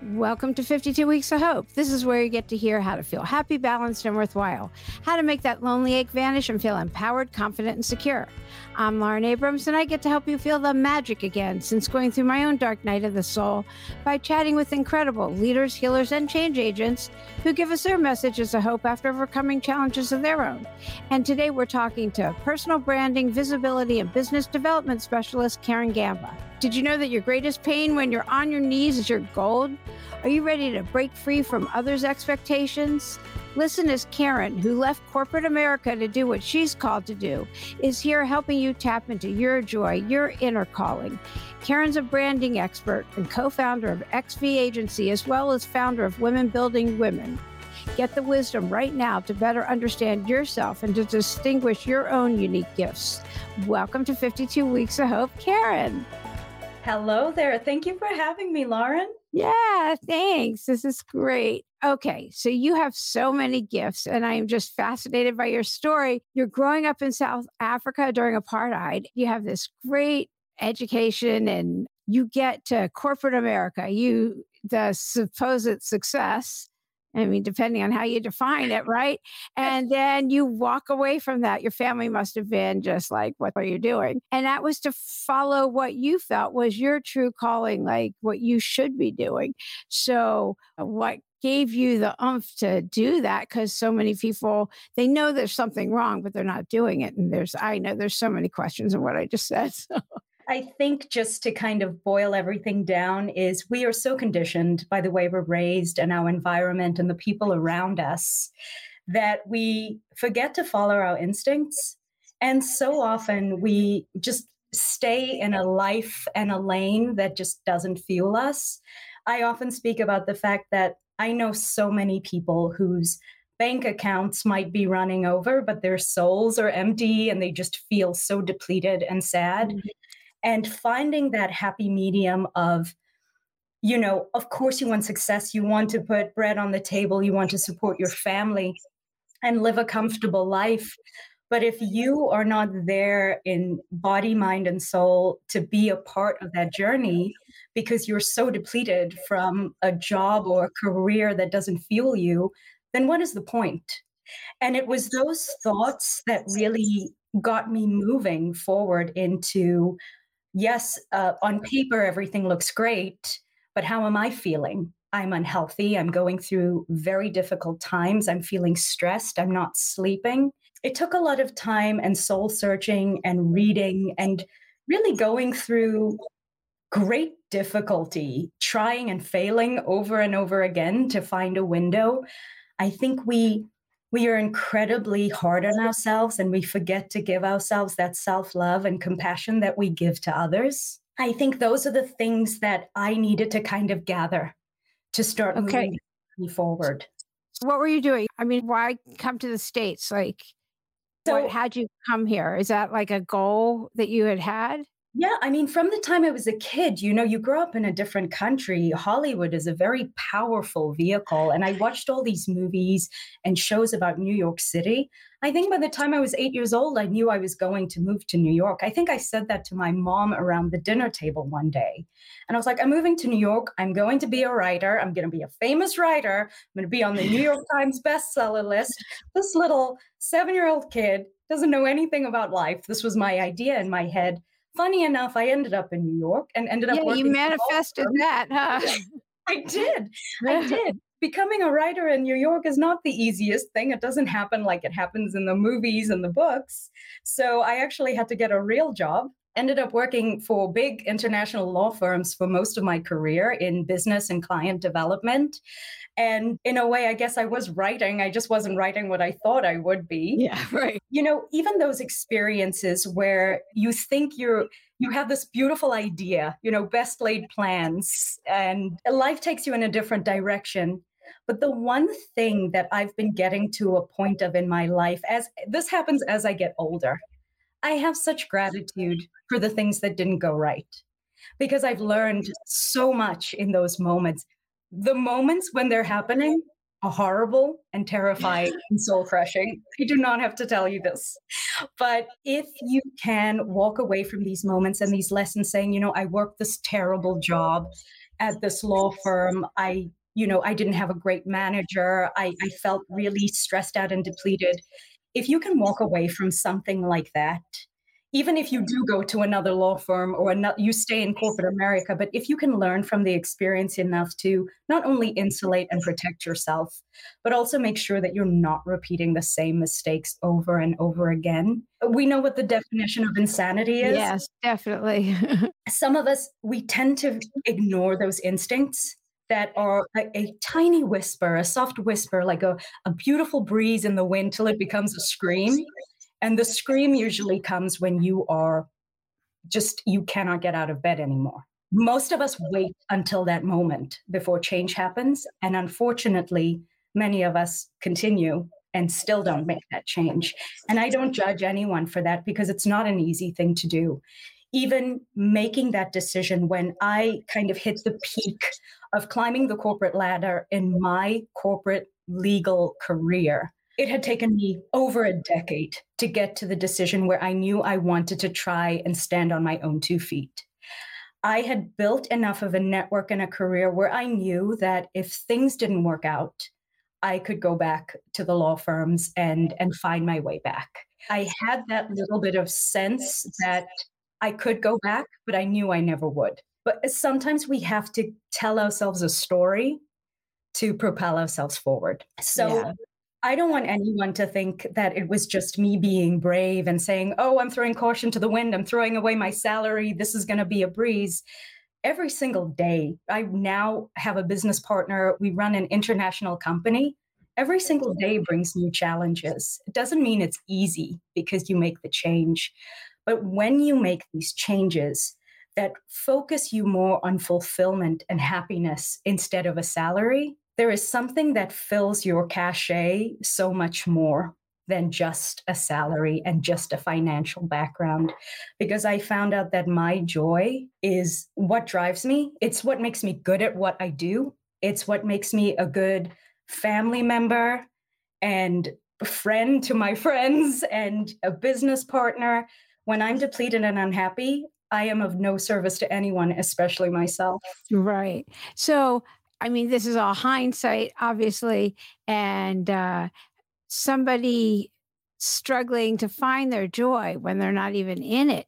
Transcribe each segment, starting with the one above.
Welcome to 52 Weeks of Hope. This is where you get to hear how to feel happy, balanced, and worthwhile, how to make that lonely ache vanish and feel empowered, confident, and secure. I'm Lauren Abrams, and I get to help you feel the magic again since going through my own dark night of the soul by chatting with incredible leaders, healers, and change agents who give us their messages of hope after overcoming challenges of their own. And today we're talking to personal branding, visibility, and business development specialist Karen Gamba. Did you know that your greatest pain when you're on your knees is your gold? Are you ready to break free from others' expectations? Listen as Karen, who left corporate America to do what she's called to do, is here helping you tap into your joy, your inner calling. Karen's a branding expert and co founder of XV Agency, as well as founder of Women Building Women. Get the wisdom right now to better understand yourself and to distinguish your own unique gifts. Welcome to 52 Weeks of Hope, Karen. Hello there. Thank you for having me, Lauren. Yeah, thanks. This is great. Okay, so you have so many gifts, and I am just fascinated by your story. You're growing up in South Africa during apartheid. You have this great education, and you get to corporate America. You, the supposed success, I mean, depending on how you define it, right? And then you walk away from that. Your family must have been just like, what are you doing? And that was to follow what you felt was your true calling, like what you should be doing. So, uh, what gave you the umph to do that because so many people they know there's something wrong but they're not doing it and there's i know there's so many questions in what i just said so. I think just to kind of boil everything down is we are so conditioned by the way we're raised and our environment and the people around us that we forget to follow our instincts. And so often we just stay in a life and a lane that just doesn't fuel us. I often speak about the fact that I know so many people whose bank accounts might be running over, but their souls are empty and they just feel so depleted and sad. Mm-hmm and finding that happy medium of you know of course you want success you want to put bread on the table you want to support your family and live a comfortable life. But if you are not there in body mind and soul to be a part of that journey because you're so depleted from a job or a career that doesn't fuel you then what is the point? And it was those thoughts that really got me moving forward into yes, uh, on paper, everything looks great, but how am I feeling? I'm unhealthy. I'm going through very difficult times. I'm feeling stressed. I'm not sleeping. It took a lot of time and soul searching and reading and really going through great difficulty, trying and failing over and over again to find a window. I think we we are incredibly hard on ourselves and we forget to give ourselves that self love and compassion that we give to others. I think those are the things that I needed to kind of gather to start okay. moving forward. What were you doing? I mean, why come to the States? Like, so, what had you come here? Is that like a goal that you had had? Yeah, I mean, from the time I was a kid, you know, you grow up in a different country. Hollywood is a very powerful vehicle. And I watched all these movies and shows about New York City. I think by the time I was eight years old, I knew I was going to move to New York. I think I said that to my mom around the dinner table one day. And I was like, I'm moving to New York. I'm going to be a writer. I'm going to be a famous writer. I'm going to be on the New York Times bestseller list. This little seven year old kid doesn't know anything about life. This was my idea in my head funny enough, I ended up in New York and ended up. Yeah, you manifested that, huh? I did. I did. Becoming a writer in New York is not the easiest thing. It doesn't happen like it happens in the movies and the books. So I actually had to get a real job ended up working for big international law firms for most of my career in business and client development. And in a way, I guess I was writing. I just wasn't writing what I thought I would be. Yeah, right. You know, even those experiences where you think you're you have this beautiful idea, you know, best laid plans, and life takes you in a different direction. But the one thing that I've been getting to a point of in my life, as this happens as I get older, I have such gratitude for the things that didn't go right because I've learned so much in those moments the moments when they're happening are horrible and terrifying and soul crushing. I do not have to tell you this. But if you can walk away from these moments and these lessons saying, you know, I worked this terrible job, at this law firm. I, you know, I didn't have a great manager. I, I felt really stressed out and depleted. If you can walk away from something like that, even if you do go to another law firm or another, you stay in corporate America, but if you can learn from the experience enough to not only insulate and protect yourself, but also make sure that you're not repeating the same mistakes over and over again. We know what the definition of insanity is. Yes, definitely. Some of us, we tend to ignore those instincts that are a, a, tiny whisper, a soft whisper, like a, a beautiful breeze in the wind till it becomes a scream. And the scream usually comes when you are just, you cannot get out of bed anymore. Most of us wait until that moment before change happens. And unfortunately, many of us continue and still don't make that change. And I don't judge anyone for that because it's not an easy thing to do. Even making that decision when I kind of hit the peak of climbing the corporate ladder in my corporate legal career, it had taken me over a decade to get to the decision where I knew I wanted to try and stand on my own two feet. I had built enough of a network and a career where I knew that if things didn't work out, I could go back to the law firms and and find my way back. I had that little bit of sense that I could go back, but I knew I never would. But sometimes we have to tell ourselves a story to propel ourselves forward. So yeah. I don't want anyone to think that it was just me being brave and saying, oh, I'm throwing caution to the wind. I'm throwing away my salary. This is going to be a breeze. Every single day, I now have a business partner. We run an international company. Every single day brings new challenges. It doesn't mean it's easy because you make the change. But when you make these changes that focus you more on fulfillment and happiness instead of a salary, there is something that fills your cachet so much more than just a salary and just a financial background because I found out that my joy is what drives me. It's what makes me good at what I do. It's what makes me a good family member and friend to my friends and a business partner. When I'm depleted and unhappy, I am of no service to anyone, especially myself. Right. So, I mean, this is all hindsight, obviously, and uh, somebody struggling to find their joy when they're not even in it.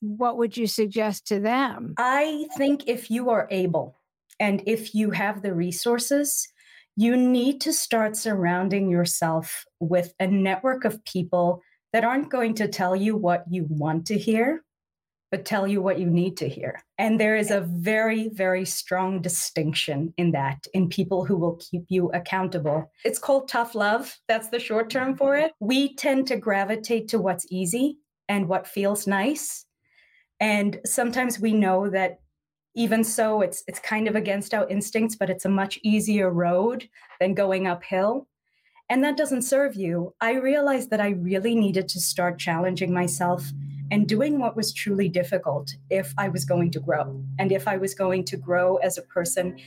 What would you suggest to them? I think if you are able and if you have the resources, you need to start surrounding yourself with a network of people that aren't going to tell you what you want to hear, but tell you what you need to hear. And there is a very, very strong distinction in that, in people who will keep you accountable. It's called tough love. That's the short term for it. We tend to gravitate to what's easy and what feels nice. And sometimes we know that even so it's it's kind of against our instincts but it's a much easier road than going uphill and that doesn't serve you i realized that i really needed to start challenging myself and doing what was truly difficult if I was going to grow. And if I was going to grow as a person,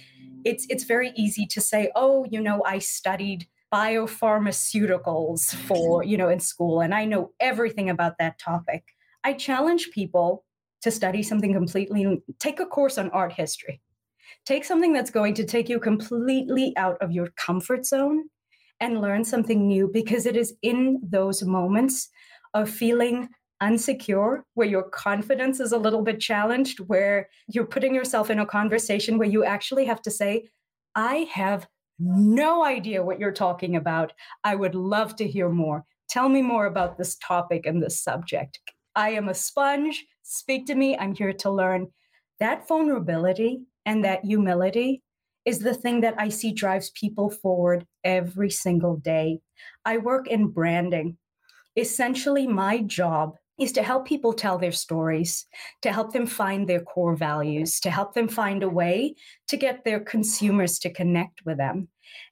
it's it's very easy to say, "Oh, you know, I studied biopharmaceuticals for, you know, in school and I know everything about that topic." I challenge people to study something completely take a course on art history. Take something that's going to take you completely out of your comfort zone and learn something new because it is in those moments of feeling unsecure, where your confidence is a little bit challenged, where you're putting yourself in a conversation where you actually have to say, I have no idea what you're talking about. I would love to hear more. Tell me more about this topic and this subject. I am a sponge. Speak to me. I'm here to learn. That vulnerability and that humility is the thing that I see drives people forward every single day. I work in branding. Essentially, my job is to help people tell their stories, to help them find their core values, to help them find a way to get their consumers to connect with them.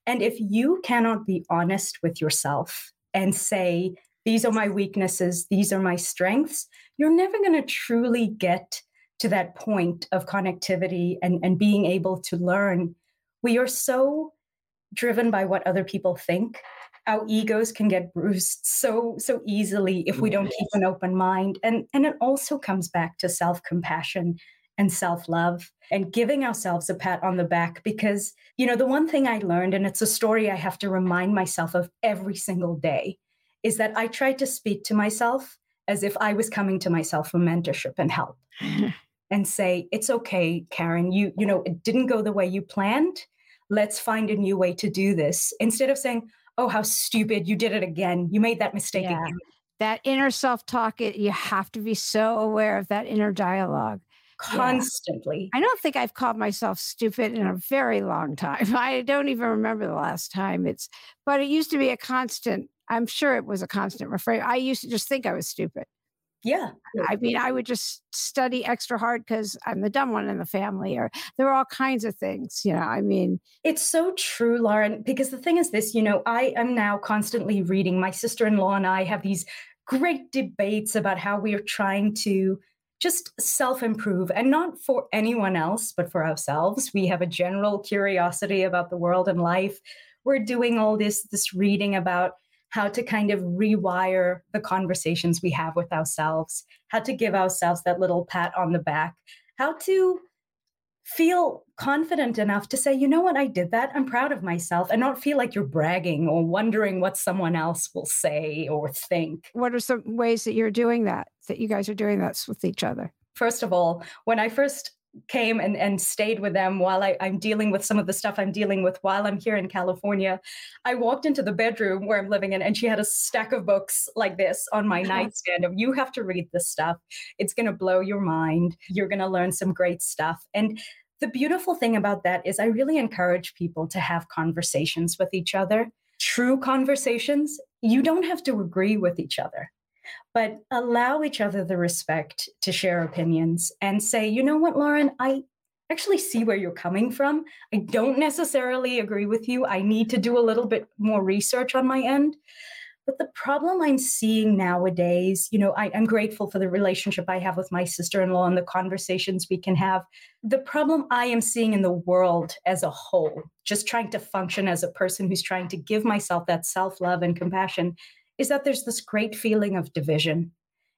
And if you cannot be honest with yourself and say, these are my weaknesses, these are my strengths, you're never going to truly get to that point of connectivity and, and being able to learn. We are so driven by what other people think our egos can get bruised so so easily if we don't keep an open mind and and it also comes back to self-compassion and self love and giving ourselves a pat on the back. Because, you know, the one thing I learned, and it's a story I have to remind myself of every single day, is that I tried to speak to myself as if I was coming to myself for mentorship and help. and say it's okay karen you you know it didn't go the way you planned let's find a new way to do this instead of saying oh how stupid you did it again. You made that mistake yeah. again. That inner self-talk you have to be so aware of that inner dialogue. Constantly. Yeah. i don't think i've called myself stupid in a very long time. I don't even remember the last time. It's but it used to be a constant i'm sure it was a constant refrain. I used to just think i was stupid yeah. I mean, I would just study extra hard because I'm the dumb one in the family, or there are all kinds of things, you know. I mean, it's so true, Lauren, because the thing is this, you know, I am now constantly reading. My sister in law and I have these great debates about how we are trying to just self improve and not for anyone else, but for ourselves. We have a general curiosity about the world and life. We're doing all this, this reading about how to kind of rewire the conversations we have with ourselves, how to give ourselves that little pat on the back, how to feel confident enough to say, you know what, I did that. I'm proud of myself, and not feel like you're bragging or wondering what someone else will say or think. What are some ways that you're doing that, that you guys are doing that with each other? First of all, when I first came and, and stayed with them while I, I'm dealing with some of the stuff I'm dealing with while I'm here in California. I walked into the bedroom where I'm living in, and she had a stack of books like this on my nightstand of you have to read this stuff. It's going to blow your mind. You're going to learn some great stuff. And the beautiful thing about that is I really encourage people to have conversations with each other. True conversations. You don't have to agree with each other but allow each other the respect to share opinions and say, you know what, Lauren, I actually see where you're coming from. I don't necessarily agree with you. I need to do a little bit more research on my end. But the problem I'm seeing nowadays, you know, I, am grateful for the relationship I have with my sister in law and the conversations we can have. The problem I am seeing in the world as a whole, just trying to function as a person who's trying to give myself that self love and compassion, is that there's this great feeling of division.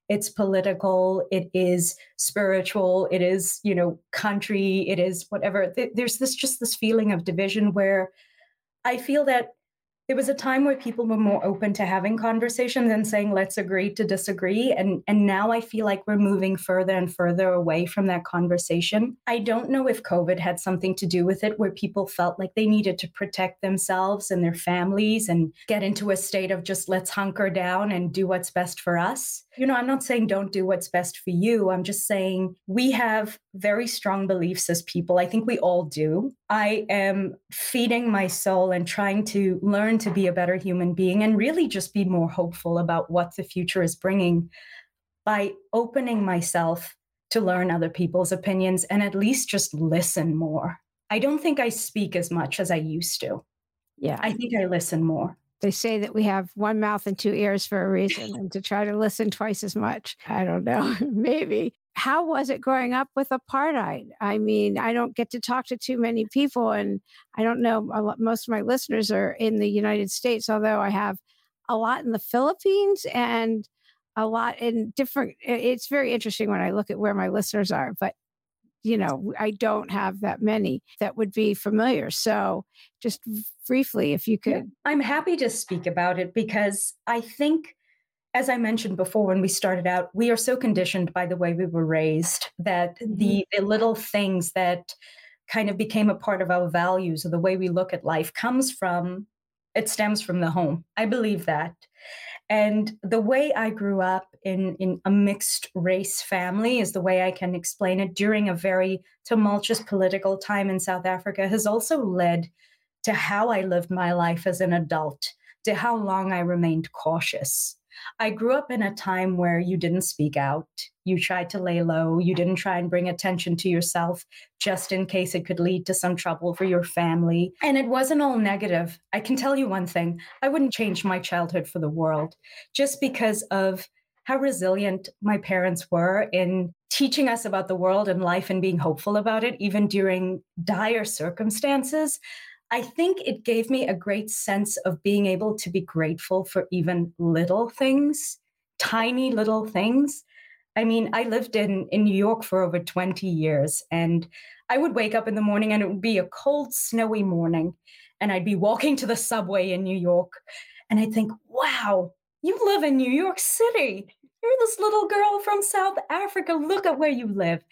It's political, it is spiritual, it is, you know, country, it is whatever. There's this just this feeling of division where I feel that there was a time where people were more open to having conversations and saying let's agree to disagree. And and now i feel like we're moving further and further away from that conversation. I don't know if covid had something to do with it where people felt like they needed to protect themselves and their families and get into a state of just let's hunker down and do what's best for us you know i'm not saying don't do what's best for you i'm just saying we have very strong beliefs as people i think we all do i am feeding my soul and trying to learn to be a better human being and really just be more hopeful about what the future is bringing by opening myself to learn other people's opinions and at least just listen more. I don't think I speak as much as I used to. Yeah. I think I listen more. They say that we have one mouth and two ears for a reason and to try to listen twice as much. I don't know, maybe how was it growing up with apartheid? I mean, I don't get to talk to too many people, and I don't know, most of my listeners are in the United States, although I have a lot in the Philippines and a lot in different. It's very interesting when I look at where my listeners are, but you know, I don't have that many that would be familiar. So, just briefly, if you could. Yeah, I'm happy to speak about it because I think as I mentioned before when we started out, we are so conditioned by the way we were raised that mm-hmm. the, the little things that kind of became a part of our values or the way we look at life comes from, it stems from the home. I believe that. And the way I grew up in, in a mixed race family is the way I can explain it. During a very tumultuous political time in South Africa has also led to how I lived my life as an adult, to how long I remained cautious I grew up in a time where you didn't speak out. You tried to lay low. You didn't try and bring attention to yourself just in case it could lead to some trouble for your family. And it wasn't all negative. I can tell you one thing I wouldn't change my childhood for the world just because of how resilient my parents were in teaching us about the world and life and being hopeful about it, even during dire circumstances. I think it gave me a great sense of being able to be grateful for even little things, tiny little things. I mean, I lived in, in New York for over 20 years, and I would wake up in the morning and it would be a cold, snowy morning. And I'd be walking to the subway in New York, and I'd think, wow, you live in New York City. You're this little girl from South Africa. Look at where you live.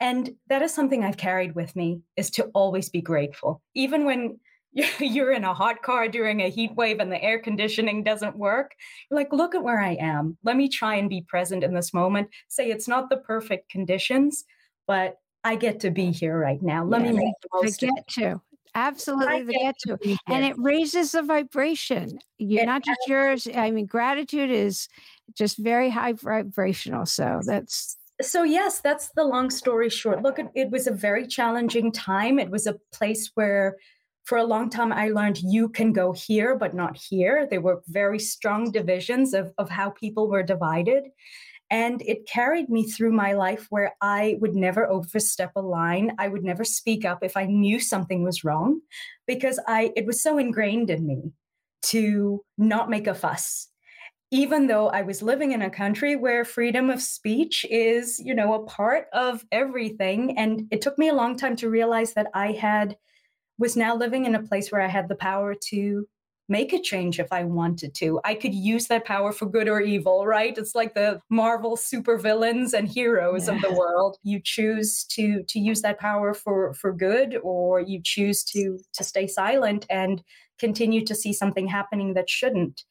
And that is something I've carried with me is to always be grateful. Even when you're in a hot car during a heat wave and the air conditioning doesn't work. You're like, look at where I am. Let me try and be present in this moment. Say it's not the perfect conditions, but I get to be here right now. Let yeah, me make the most. I get to. Absolutely, they get to. to and it raises the vibration. You're not just yours. I mean, gratitude is just very high vibrational. So that's so yes that's the long story short look it was a very challenging time it was a place where for a long time i learned you can go here but not here. There were very strong divisions of, of how people were divided. And it carried me through my life where i would never overstep a line. I would never speak up if i knew something was wrong because i it was so ingrained in me to not make a fuss. Even though I was living in a country where freedom of speech is, you know, a part of everything. And it took me a long time to realize that I had was now living in a place where I had the power to make a change if I wanted to. I could use that power for good or evil, right? It's like the Marvel supervillains and heroes yeah. of the world. You choose to to use that power for for good or you choose to to stay silent and continue to see something happening that shouldn't.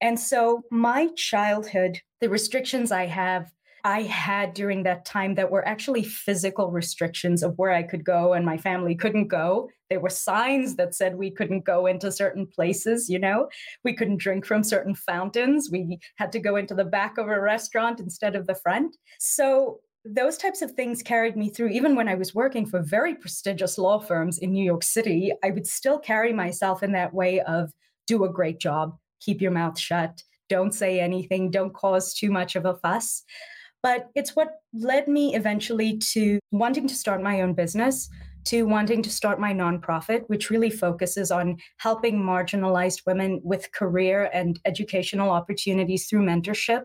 And so my childhood, the restrictions I have I had during that time that were actually physical restrictions of where I could go and my family couldn't go. There were signs that said we couldn't go into certain places, you know, we couldn't drink from certain fountains. We had to go into the back of a restaurant instead of the front. So those types of things carried me through. Even when I was working for very prestigious law firms in New York City, I would still carry myself in that way of do a great job, keep your mouth shut, don't say anything, don't cause too much of a fuss. But it's what led me eventually to wanting to start my own business, to wanting to start my nonprofit, which really focuses on helping marginalized women with career and educational opportunities through mentorship,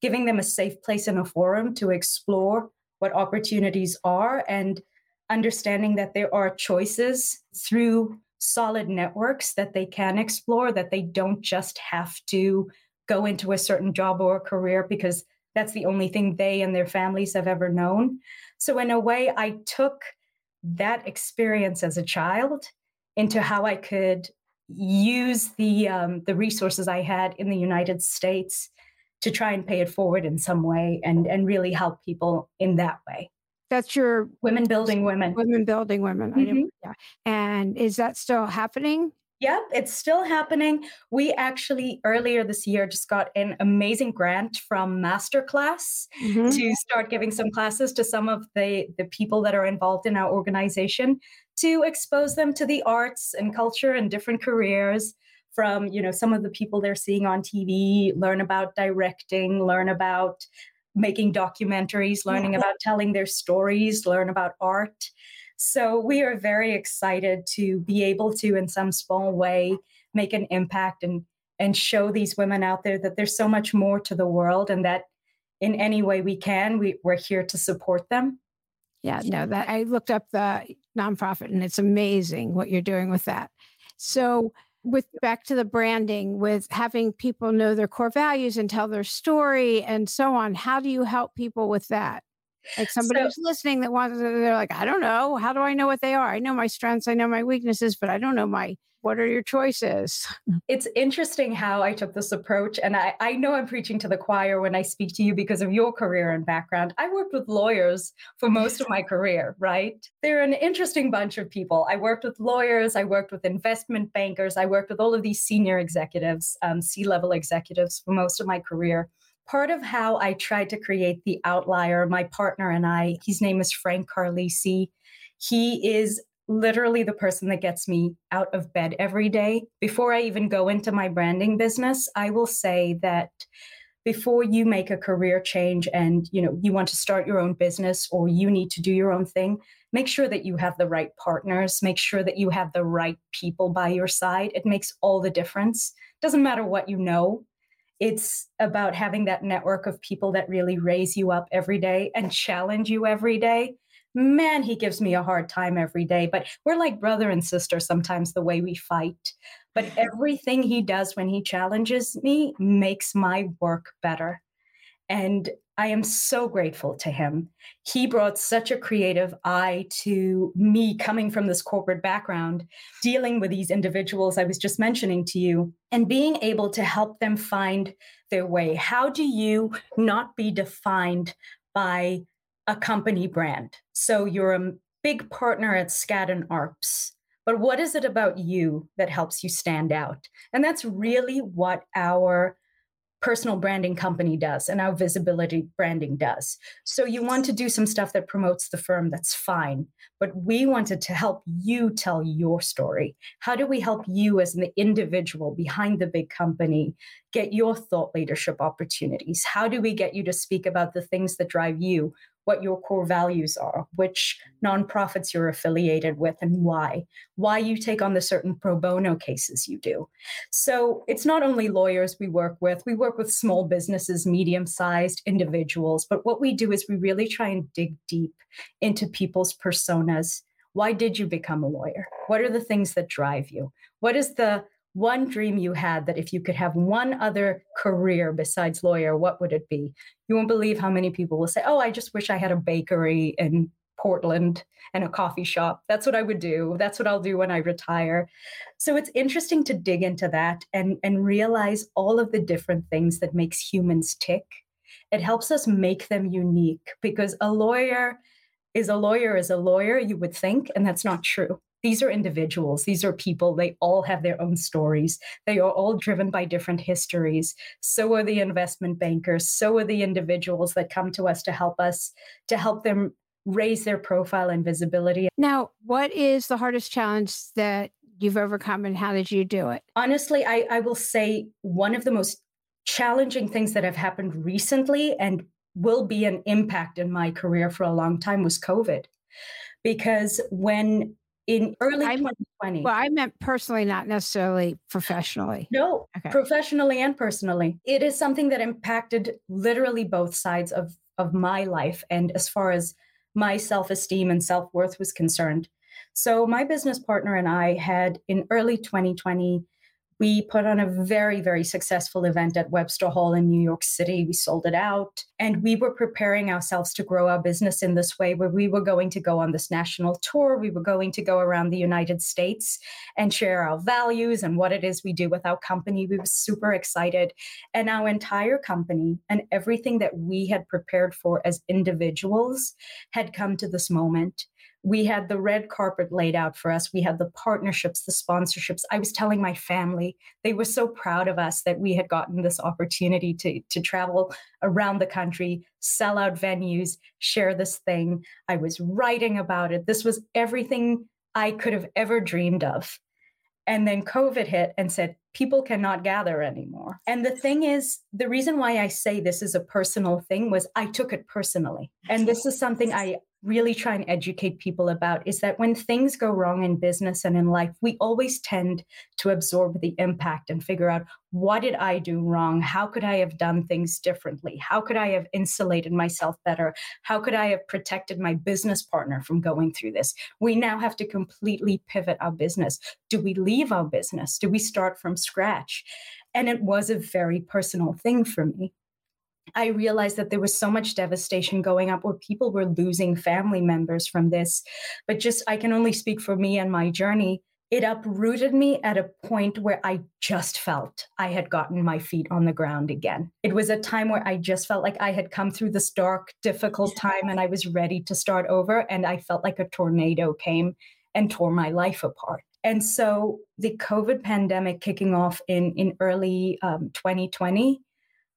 giving them a safe place and a forum to explore what opportunities are and understanding that there are choices through solid networks that they can explore, that they don't just have to go into a certain job or career because that's the only thing they and their families have ever known. So, in a way, I took that experience as a child into how I could use the um, the resources I had in the United States to try and pay it forward in some way and and really help people in that way. That's your women building women. Women building women. Mm-hmm. yeah. And is that still happening? Yep, it's still happening. We actually earlier this year just got an amazing grant from Masterclass mm-hmm. to start giving some classes to some of the the people that are involved in our organization to expose them to the arts and culture and different careers from, you know, some of the people they're seeing on TV, learn about directing, learn about making documentaries, learning yeah. about telling their stories, learn about art. So we are very excited to be able to, in some small way, make an impact and and show these women out there that there's so much more to the world and that in any way we can, we, we're here to support them. Yeah, no, that I looked up the nonprofit and it's amazing what you're doing with that. So with back to the branding with having people know their core values and tell their story and so on how do you help people with that like somebody so, who's listening that wants, they're like, I don't know. How do I know what they are? I know my strengths, I know my weaknesses, but I don't know my, what are your choices? It's interesting how I took this approach. And I, I know I'm preaching to the choir when I speak to you because of your career and background. I worked with lawyers for most of my career, right? They're an interesting bunch of people. I worked with lawyers, I worked with investment bankers, I worked with all of these senior executives, um, C level executives for most of my career part of how I tried to create the outlier, my partner and I, his name is Frank Carlisi. He is literally the person that gets me out of bed every day. Before I even go into my branding business, I will say that before you make a career change and you know you want to start your own business or you need to do your own thing make sure that you have the right partners make sure that you have the right people by your side it makes all the difference doesn't matter what you know It's about having that network of people that really raise you up every day and challenge you every day. Man, he gives me a hard time every day, but we're like brother and sister sometimes the way we fight. But everything he does when he challenges me makes my work better. And I am so grateful to him. He brought such a creative eye to me coming from this corporate background, dealing with these individuals I was just mentioning to you, and being able to help them find their way. How do you not be defined by a company brand? So you're a big partner at Skadden Arps. But what is it about you that helps you stand out? And that's really what our personal branding company does and our visibility branding does. So you want to do some stuff that promotes the firm, that's fine. But we wanted to help you tell your story. How do we help you as an individual behind the big company get your thought leadership opportunities? How do we get you to speak about the things that drive you? What your core values are, which nonprofits you're affiliated with, and why, why you take on the certain pro bono cases you do. So it's not only lawyers we work with, we work with small businesses, medium sized individuals, but what we do is we really try and dig deep into people's personas. Why did you become a lawyer? What are the things that drive you? What is the one dream you had that if you could have one other career besides lawyer, what would it be? You won't believe how many people will say, Oh, I just wish I had a bakery in Portland and a coffee shop. That's what I would do. That's what I'll do when I retire. So it's interesting to dig into that and, and realize all of the different things that makes humans tick. It helps us make them unique because a lawyer is a lawyer is a lawyer, you would think, and that's not true these are individuals, these are people, they all have their own stories. They are all driven by different histories. So are the investment bankers, so are the individuals that come to us to help us, to help them raise their profile and visibility. Now, what is the hardest challenge that you've overcome and how did you do it? Honestly, I, I will say one of the most challenging things that have happened recently and will be an impact in my career for a long time was COVID. Because when in early I, 2020. Well, I meant personally, not necessarily professionally. No, okay. professionally and personally. It is something that impacted literally both sides of, of my life and as far as my self esteem and self worth was concerned. So, my business partner and I had in early 2020 we put on a very, very successful event at Webster Hall in New York City. We sold it out. And we were preparing ourselves to grow our business in this way, where we were going to go on this national tour. We were going to go around the United States and share our values and what it is we do with our company. We were super excited. And our entire company and everything that we had prepared for as individuals had come to this moment we had the red carpet laid out for us. We had the partnerships, the sponsorships. I was telling my family, they were so proud of us that we had gotten this opportunity to, to travel around the country, sell out venues, share this thing. I was writing about it. This was everything I could have ever dreamed of. And then COVID hit and said, people cannot gather anymore. And the thing is, the reason why I say this is a personal thing was I took it personally. And this is something I really try and educate people about is that when things go wrong in business and in life, we always tend to absorb the impact and figure out what did I do wrong? How could I have done things differently? How could I have insulated myself better? How could I have protected my business partner from going through this? We now have to completely pivot our business. Do we leave our business? Do we start from scratch? And it was a very personal thing for me. I realized that there was so much devastation going up where people were losing family members from this. But just, I can only speak for me and my journey. It uprooted me at a point where I just felt I had gotten my feet on the ground again. It was a time where I just felt like I had come through this dark, difficult time and I was ready to start over. And I felt like a tornado came and tore my life apart. And so the COVID pandemic kicking off in, in early um, 2020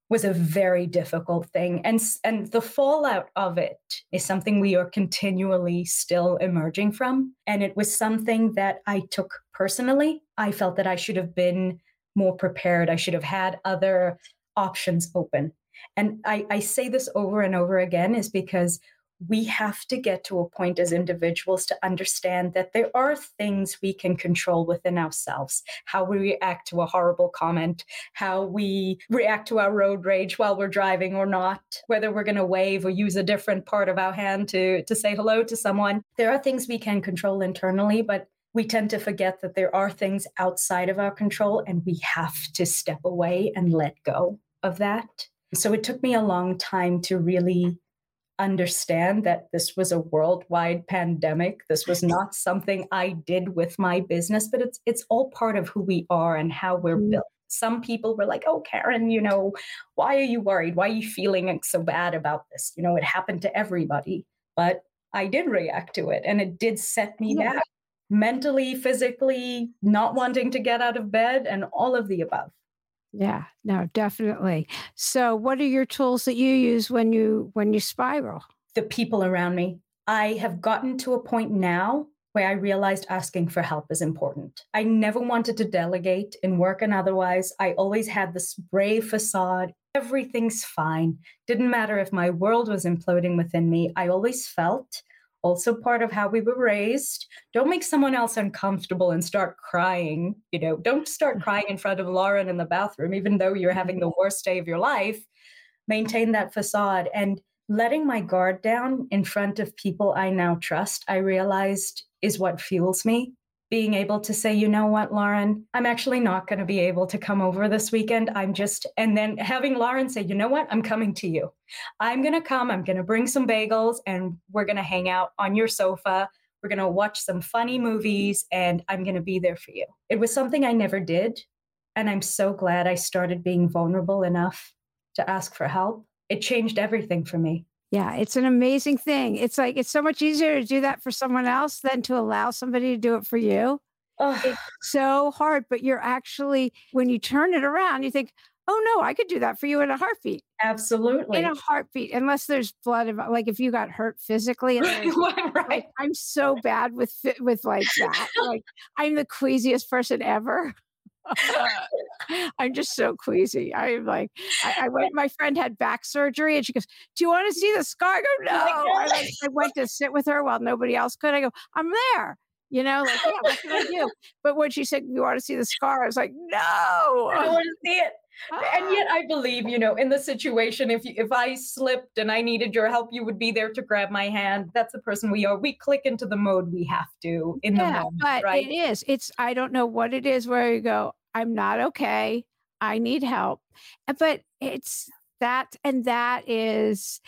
was a very difficult thing. And and the fallout of it is something we are continually still emerging from. And it was something that i took personally. I felt that i should have been more prepared. I should have had other options open. And i, I say this over and over again is because we have to get to a point as individuals to understand that there are things we can control within ourselves how we react to a horrible comment, how we react to our road rage while we're driving or not, whether we're going to wave or use a different part of our hand to, to say hello to someone. There are things we can control internally, but we tend to forget that there are things outside of our control and we have to step away and let go of that. So it took me a long time to really understand that this was a worldwide pandemic. This was not something I did with my business, but it's it's all part of who we are and how we're mm. built. Some people were like, "Oh, Karen, you know, why are you worried? Why are you feeling so bad about this? You know, it happened to everybody." But I did react to it and it did set me yeah. back mentally, physically, not wanting to get out of bed and all of the above. Yeah, no, definitely. So what are your tools that you use when you when you spiral? The people around me. I have gotten to a point now where I realized asking for help is important. I never wanted to delegate in work and otherwise. I always had this brave facade. Everything's fine. Didn't matter if my world was imploding within me. I always felt also part of how we were raised. Don't make someone else uncomfortable and start crying. You know, don't start mm-hmm. crying in front of Lauren in the bathroom, even though you're having the worst day of your life. Maintain that facade. And letting my guard down in front of people I now trust, I realized is what fuels me being able to say, you know what, Lauren, I'm actually not going to be able to come over this weekend. I'm just, and then having Lauren say, you know what, I'm coming to you. I'm going to come, I'm going to bring some bagels and we're going to hang out on your sofa. We're going to watch some funny movies and I'm going to be there for you. It was something I never did. And I'm so glad I started being vulnerable enough to ask for help. It changed everything for me. Yeah, it's an amazing thing. It's like it's so much easier to do that for someone else than to allow somebody to do it for you. It's so hard, but you're actually when you turn it around, you think, "Oh no, I could do that for you in a heartbeat." Absolutely, in a heartbeat, unless there's blood. Like if you got hurt physically, right? Like, I'm so bad with with like that. Like I'm the queasiest person ever. I'm just so queasy. I'm like, I, I, went, my friend had back surgery and she goes, Do you want to see the scar? I go, oh No. I, like, I went to sit with her while nobody else could. I go, I'm there. You know, like, yeah, what can I do? But when she said, You want to see the scar? I was like, No. I don't want to see it. And ah. yet I believe, you know, in the situation, if you, if I slipped and I needed your help, you would be there to grab my hand. That's the person we are. We click into the mode we have to in yeah, the moment, but right? It is. It's I don't know what it is where you go, I'm not okay. I need help. But it's that, and that is,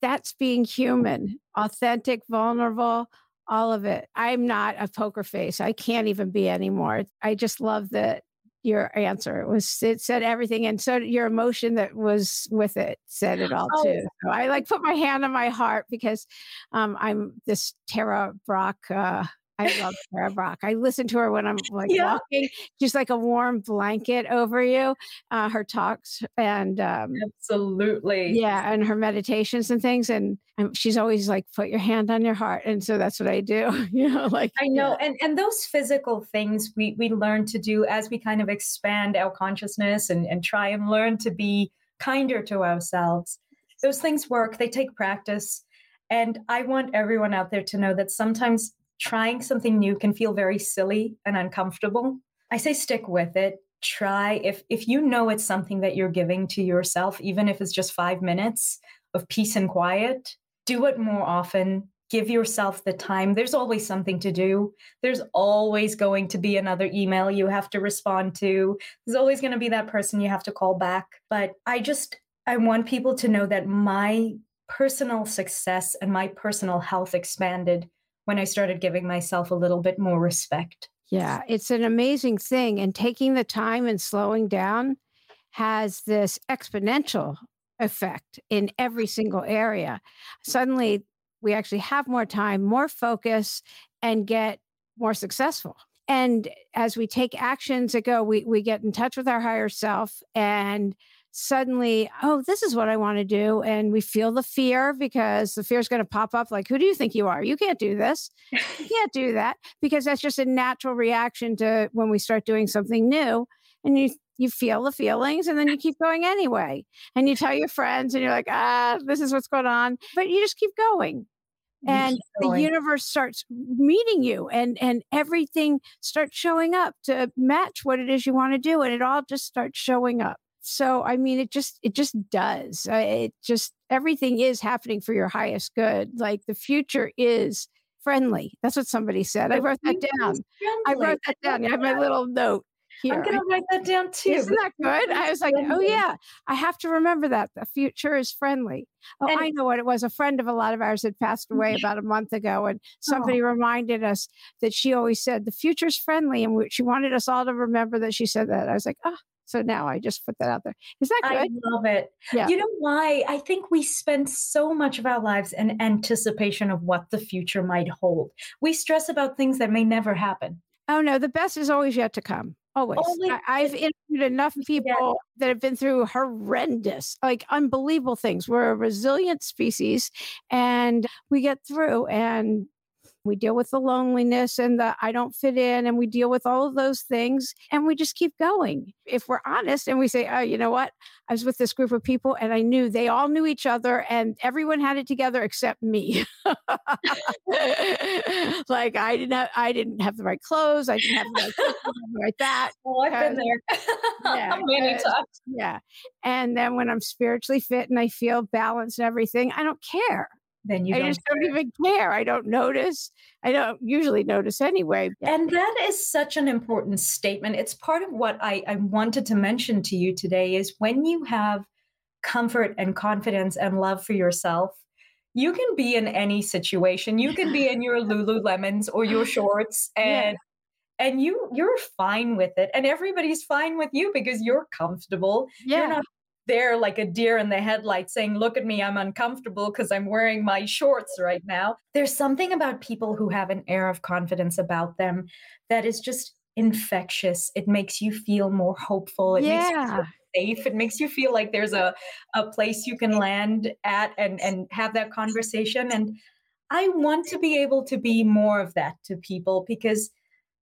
that's being human, authentic, vulnerable, all of it. I'm not a poker face. I can't even be anymore. I just love that your answer it was it said everything and so your emotion that was with it said it all oh. too so i like put my hand on my heart because um, i'm this tara brach uh, I love Tara Brach. I listen to her when I'm like yeah. walking, just like a warm blanket over you. Uh, her talks and um, absolutely, yeah, and her meditations and things. And, and, she's always like, "Put your hand on your heart," and so that's what I do. you know, like I know, yeah. and and those physical things we we learn to do as we kind of expand our consciousness and and try and learn to be kinder to ourselves. Those things work. They take practice. And I want everyone out there to know that sometimes trying something new can feel very silly and uncomfortable. I say stick with it. Try if if you know it's something that you're giving to yourself, even if it's just 5 minutes of peace and quiet, do it more often. Give yourself the time. There's always something to do. There's always going to be another email you have to respond to. There's always going to be that person you have to call back. But I just I want people to know that my personal success and my personal health expanded when I started giving myself a little bit more respect. Yeah, it's an amazing thing. And taking the time and slowing down has this exponential effect in every single area. Suddenly, we actually have more time, more focus, and get more successful. And as we take actions that go, we, we get in touch with our higher self and suddenly, oh, this is what I want to do. And we feel the fear because the fear is going to pop up like, who do you think you are? You can't do this. You can't do that because that's just a natural reaction to when we start doing something new. And you you feel the feelings and then you keep going anyway. And you tell your friends and you're like, ah, this is what's going on. But you just keep going. and the universe starts meeting you and and everything starts showing up to match what it is you want to do and it all just starts showing up so i mean it just it just does it just everything is happening for your highest good like the future is friendly that's what somebody said i wrote that down i wrote that down i have my little note here. I'm going to write that down too. Isn't that good? I was like, oh, yeah, I have to remember that. The future is friendly. Oh, and, I know what it was. A friend of a lot of ours had passed away about a month ago, and somebody oh. reminded us that she always said, the future's friendly. And she wanted us all to remember that she said that. I was like, oh, so now I just put that out there. Is that good? I love it. Yeah. You know why? I think we spend so much of our lives in anticipation of what the future might hold. We stress about things that may never happen. Oh no, the best is always yet to come. Always. I, have interviewed enough people yeah. that have been through horrendous, like unbelievable things. We're a resilient species and we get through. And we deal with the loneliness and the I don't fit in, and we deal with all of those things, and we just keep going. If we're honest and we say, oh, you know what? I was with this group of people and I knew they all knew each other and everyone had it together except me. like I didn't have, I didn't have the right clothes. I didn't have the right, right that. Oh, I've been there. yeah, many times. Yeah. And then when I'm spiritually fit and I feel balanced and everything, I don't care then you I don't just don't even care. I don't notice. I don't usually notice anyway. And that is such an important statement. It's part of what I, I wanted to mention to you today is when you have comfort and confidence and love for yourself, you can be in any situation. You can be in your Lululemons or your shorts and yeah. and you you're fine with it and everybody's fine with you because you're comfortable. Yeah. You're not there like a deer in the headlights saying, Look at me, I'm uncomfortable because I'm wearing my shorts right now. There's something about people who have an air of confidence about them that is just infectious. It makes you feel more hopeful. It yeah. makes you feel safe. It makes you feel like there's a, a place you can land at and, and have that conversation. And I want to be able to be more of that to people because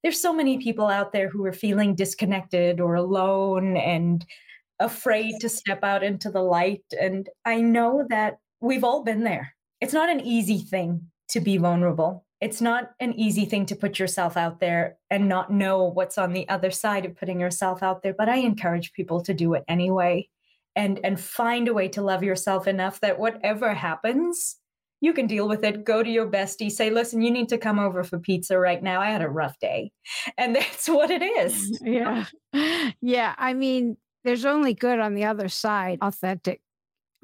there's so many people out there who are feeling disconnected or alone and afraid to step out into the light. And I know that we've all been there. It's not an easy thing to be vulnerable. It's not an easy thing to put yourself out there and not know what's on the other side of putting yourself out there. But I encourage people to do it anyway and, and find a way to love yourself enough that whatever happens, you can deal with it. Go to your bestie, say, listen, you need to come over for pizza right now. I had a rough day. And that's what it is. Yeah. Yeah. I mean, there's only good on the other side, authentic,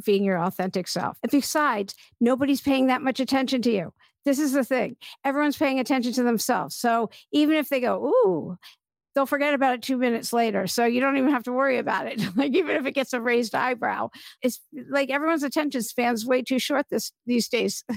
being your authentic self. And Besides, nobody's paying that much attention to you. This is the thing. Everyone's paying attention to themselves. So even if they go, ooh, they'll forget about it two minutes later. So you don't even have to worry about it. like even if it gets a raised eyebrow, it's like everyone's attention span's way too short this these days.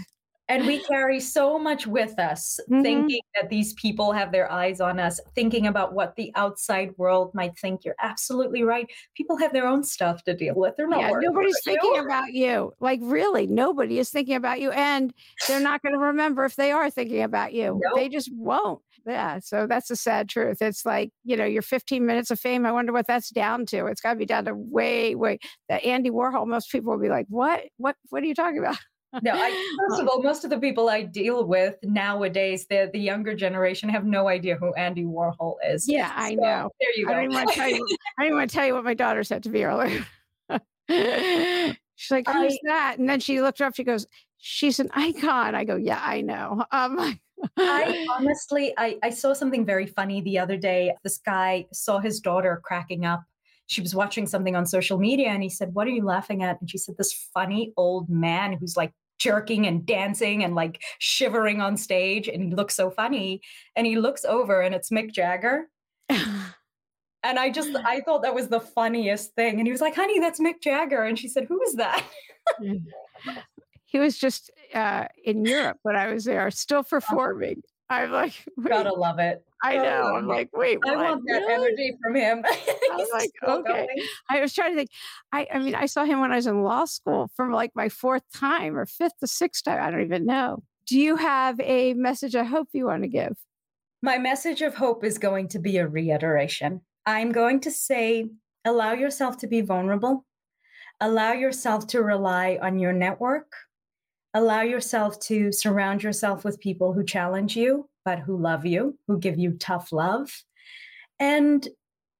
And we carry so much with us, mm-hmm. thinking that these people have their eyes on us, thinking about what the outside world might think. You're absolutely right. People have their own stuff to deal with. They're not yeah, nobody's thinking about you. Like really, nobody is thinking about you. And they're not going to remember if they are thinking about you. Nope. They just won't. Yeah. So that's the sad truth. It's like, you know, your 15 minutes of fame. I wonder what that's down to. It's got to be down to way, way that Andy Warhol. Most people will be like, what, what, what are you talking about? No, I, first of all, most of the people I deal with nowadays, the the younger generation, have no idea who Andy Warhol is. Yeah, I know. There you go. I didn't want to tell you. I didn't want to tell you what my daughter said to me earlier. She's like, "Who's I, that?" And then she looked up. She goes, "She's an icon." I go, "Yeah, I know." Um, I honestly, I, I saw something very funny the other day. This guy saw his daughter cracking up she was watching something on social media and he said, What are you laughing at? And she said, This funny old man who's like jerking and dancing and like shivering on stage and he looks so funny and he looks over and it's Mick Jagger. And I just I thought that was the funniest thing and he was like honey that's Mick Jagger and she said who is that? He was just uh, in Europe when I was there still performing. I'm like wait. gotta love it I know. I'm like, wait, I what? want that really? energy from him. I was like, okay. Going. I was trying to think. I, I mean, I saw him when I was in law school from like my fourth time or fifth to sixth time. I don't even know. Do you have a message I hope you want to give? My message of hope is going to be a reiteration. I'm going to say, allow yourself to be vulnerable. Allow yourself to rely on your network. allow yourself to surround yourself with people who challenge you, but who love you, who give you tough love. And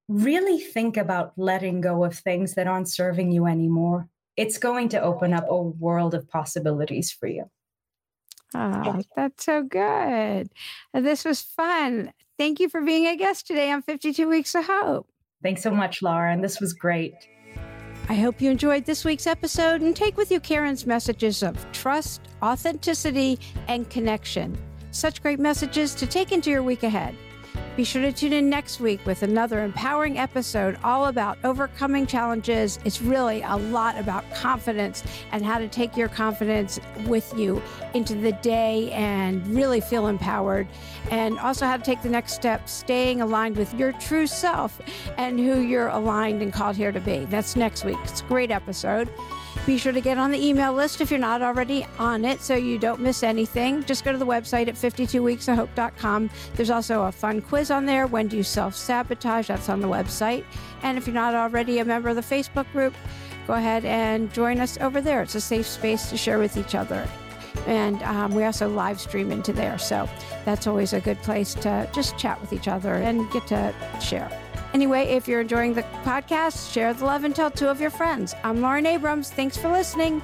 really think about letting go of things that aren't serving you anymore. It's going to open up a world of possibilities for you. Oh, that's so good. This was fun. Thank you for being a guest today on 52 Weeks of Hope. Thanks so much, Lauren. And this was great. I hope you enjoyed this week's episode and take with you Karen's messages of trust, authenticity, and connection. Such great messages to take into your week ahead. Be sure to tune in next week with another empowering episode all about overcoming challenges. It's really a lot about confidence and how to take your confidence with you into the day and really feel empowered. And also how to take the next step, staying aligned with your true self and who you're aligned and called here to be. That's next week. It's a great episode. Be sure to get on the email list if you're not already on it so you don't miss anything. Just go to the website at 52weeksofhope.com. There's also a fun quiz on there. When do you self sabotage? That's on the website. And if you're not already a member of the Facebook group, go ahead and join us over there. It's a safe space to share with each other. And um, we also live stream into there. So that's always a good place to just chat with each other and get to share. Anyway, if you're enjoying the podcast, share the love and tell two of your friends. I'm Lauren Abrams. Thanks for listening.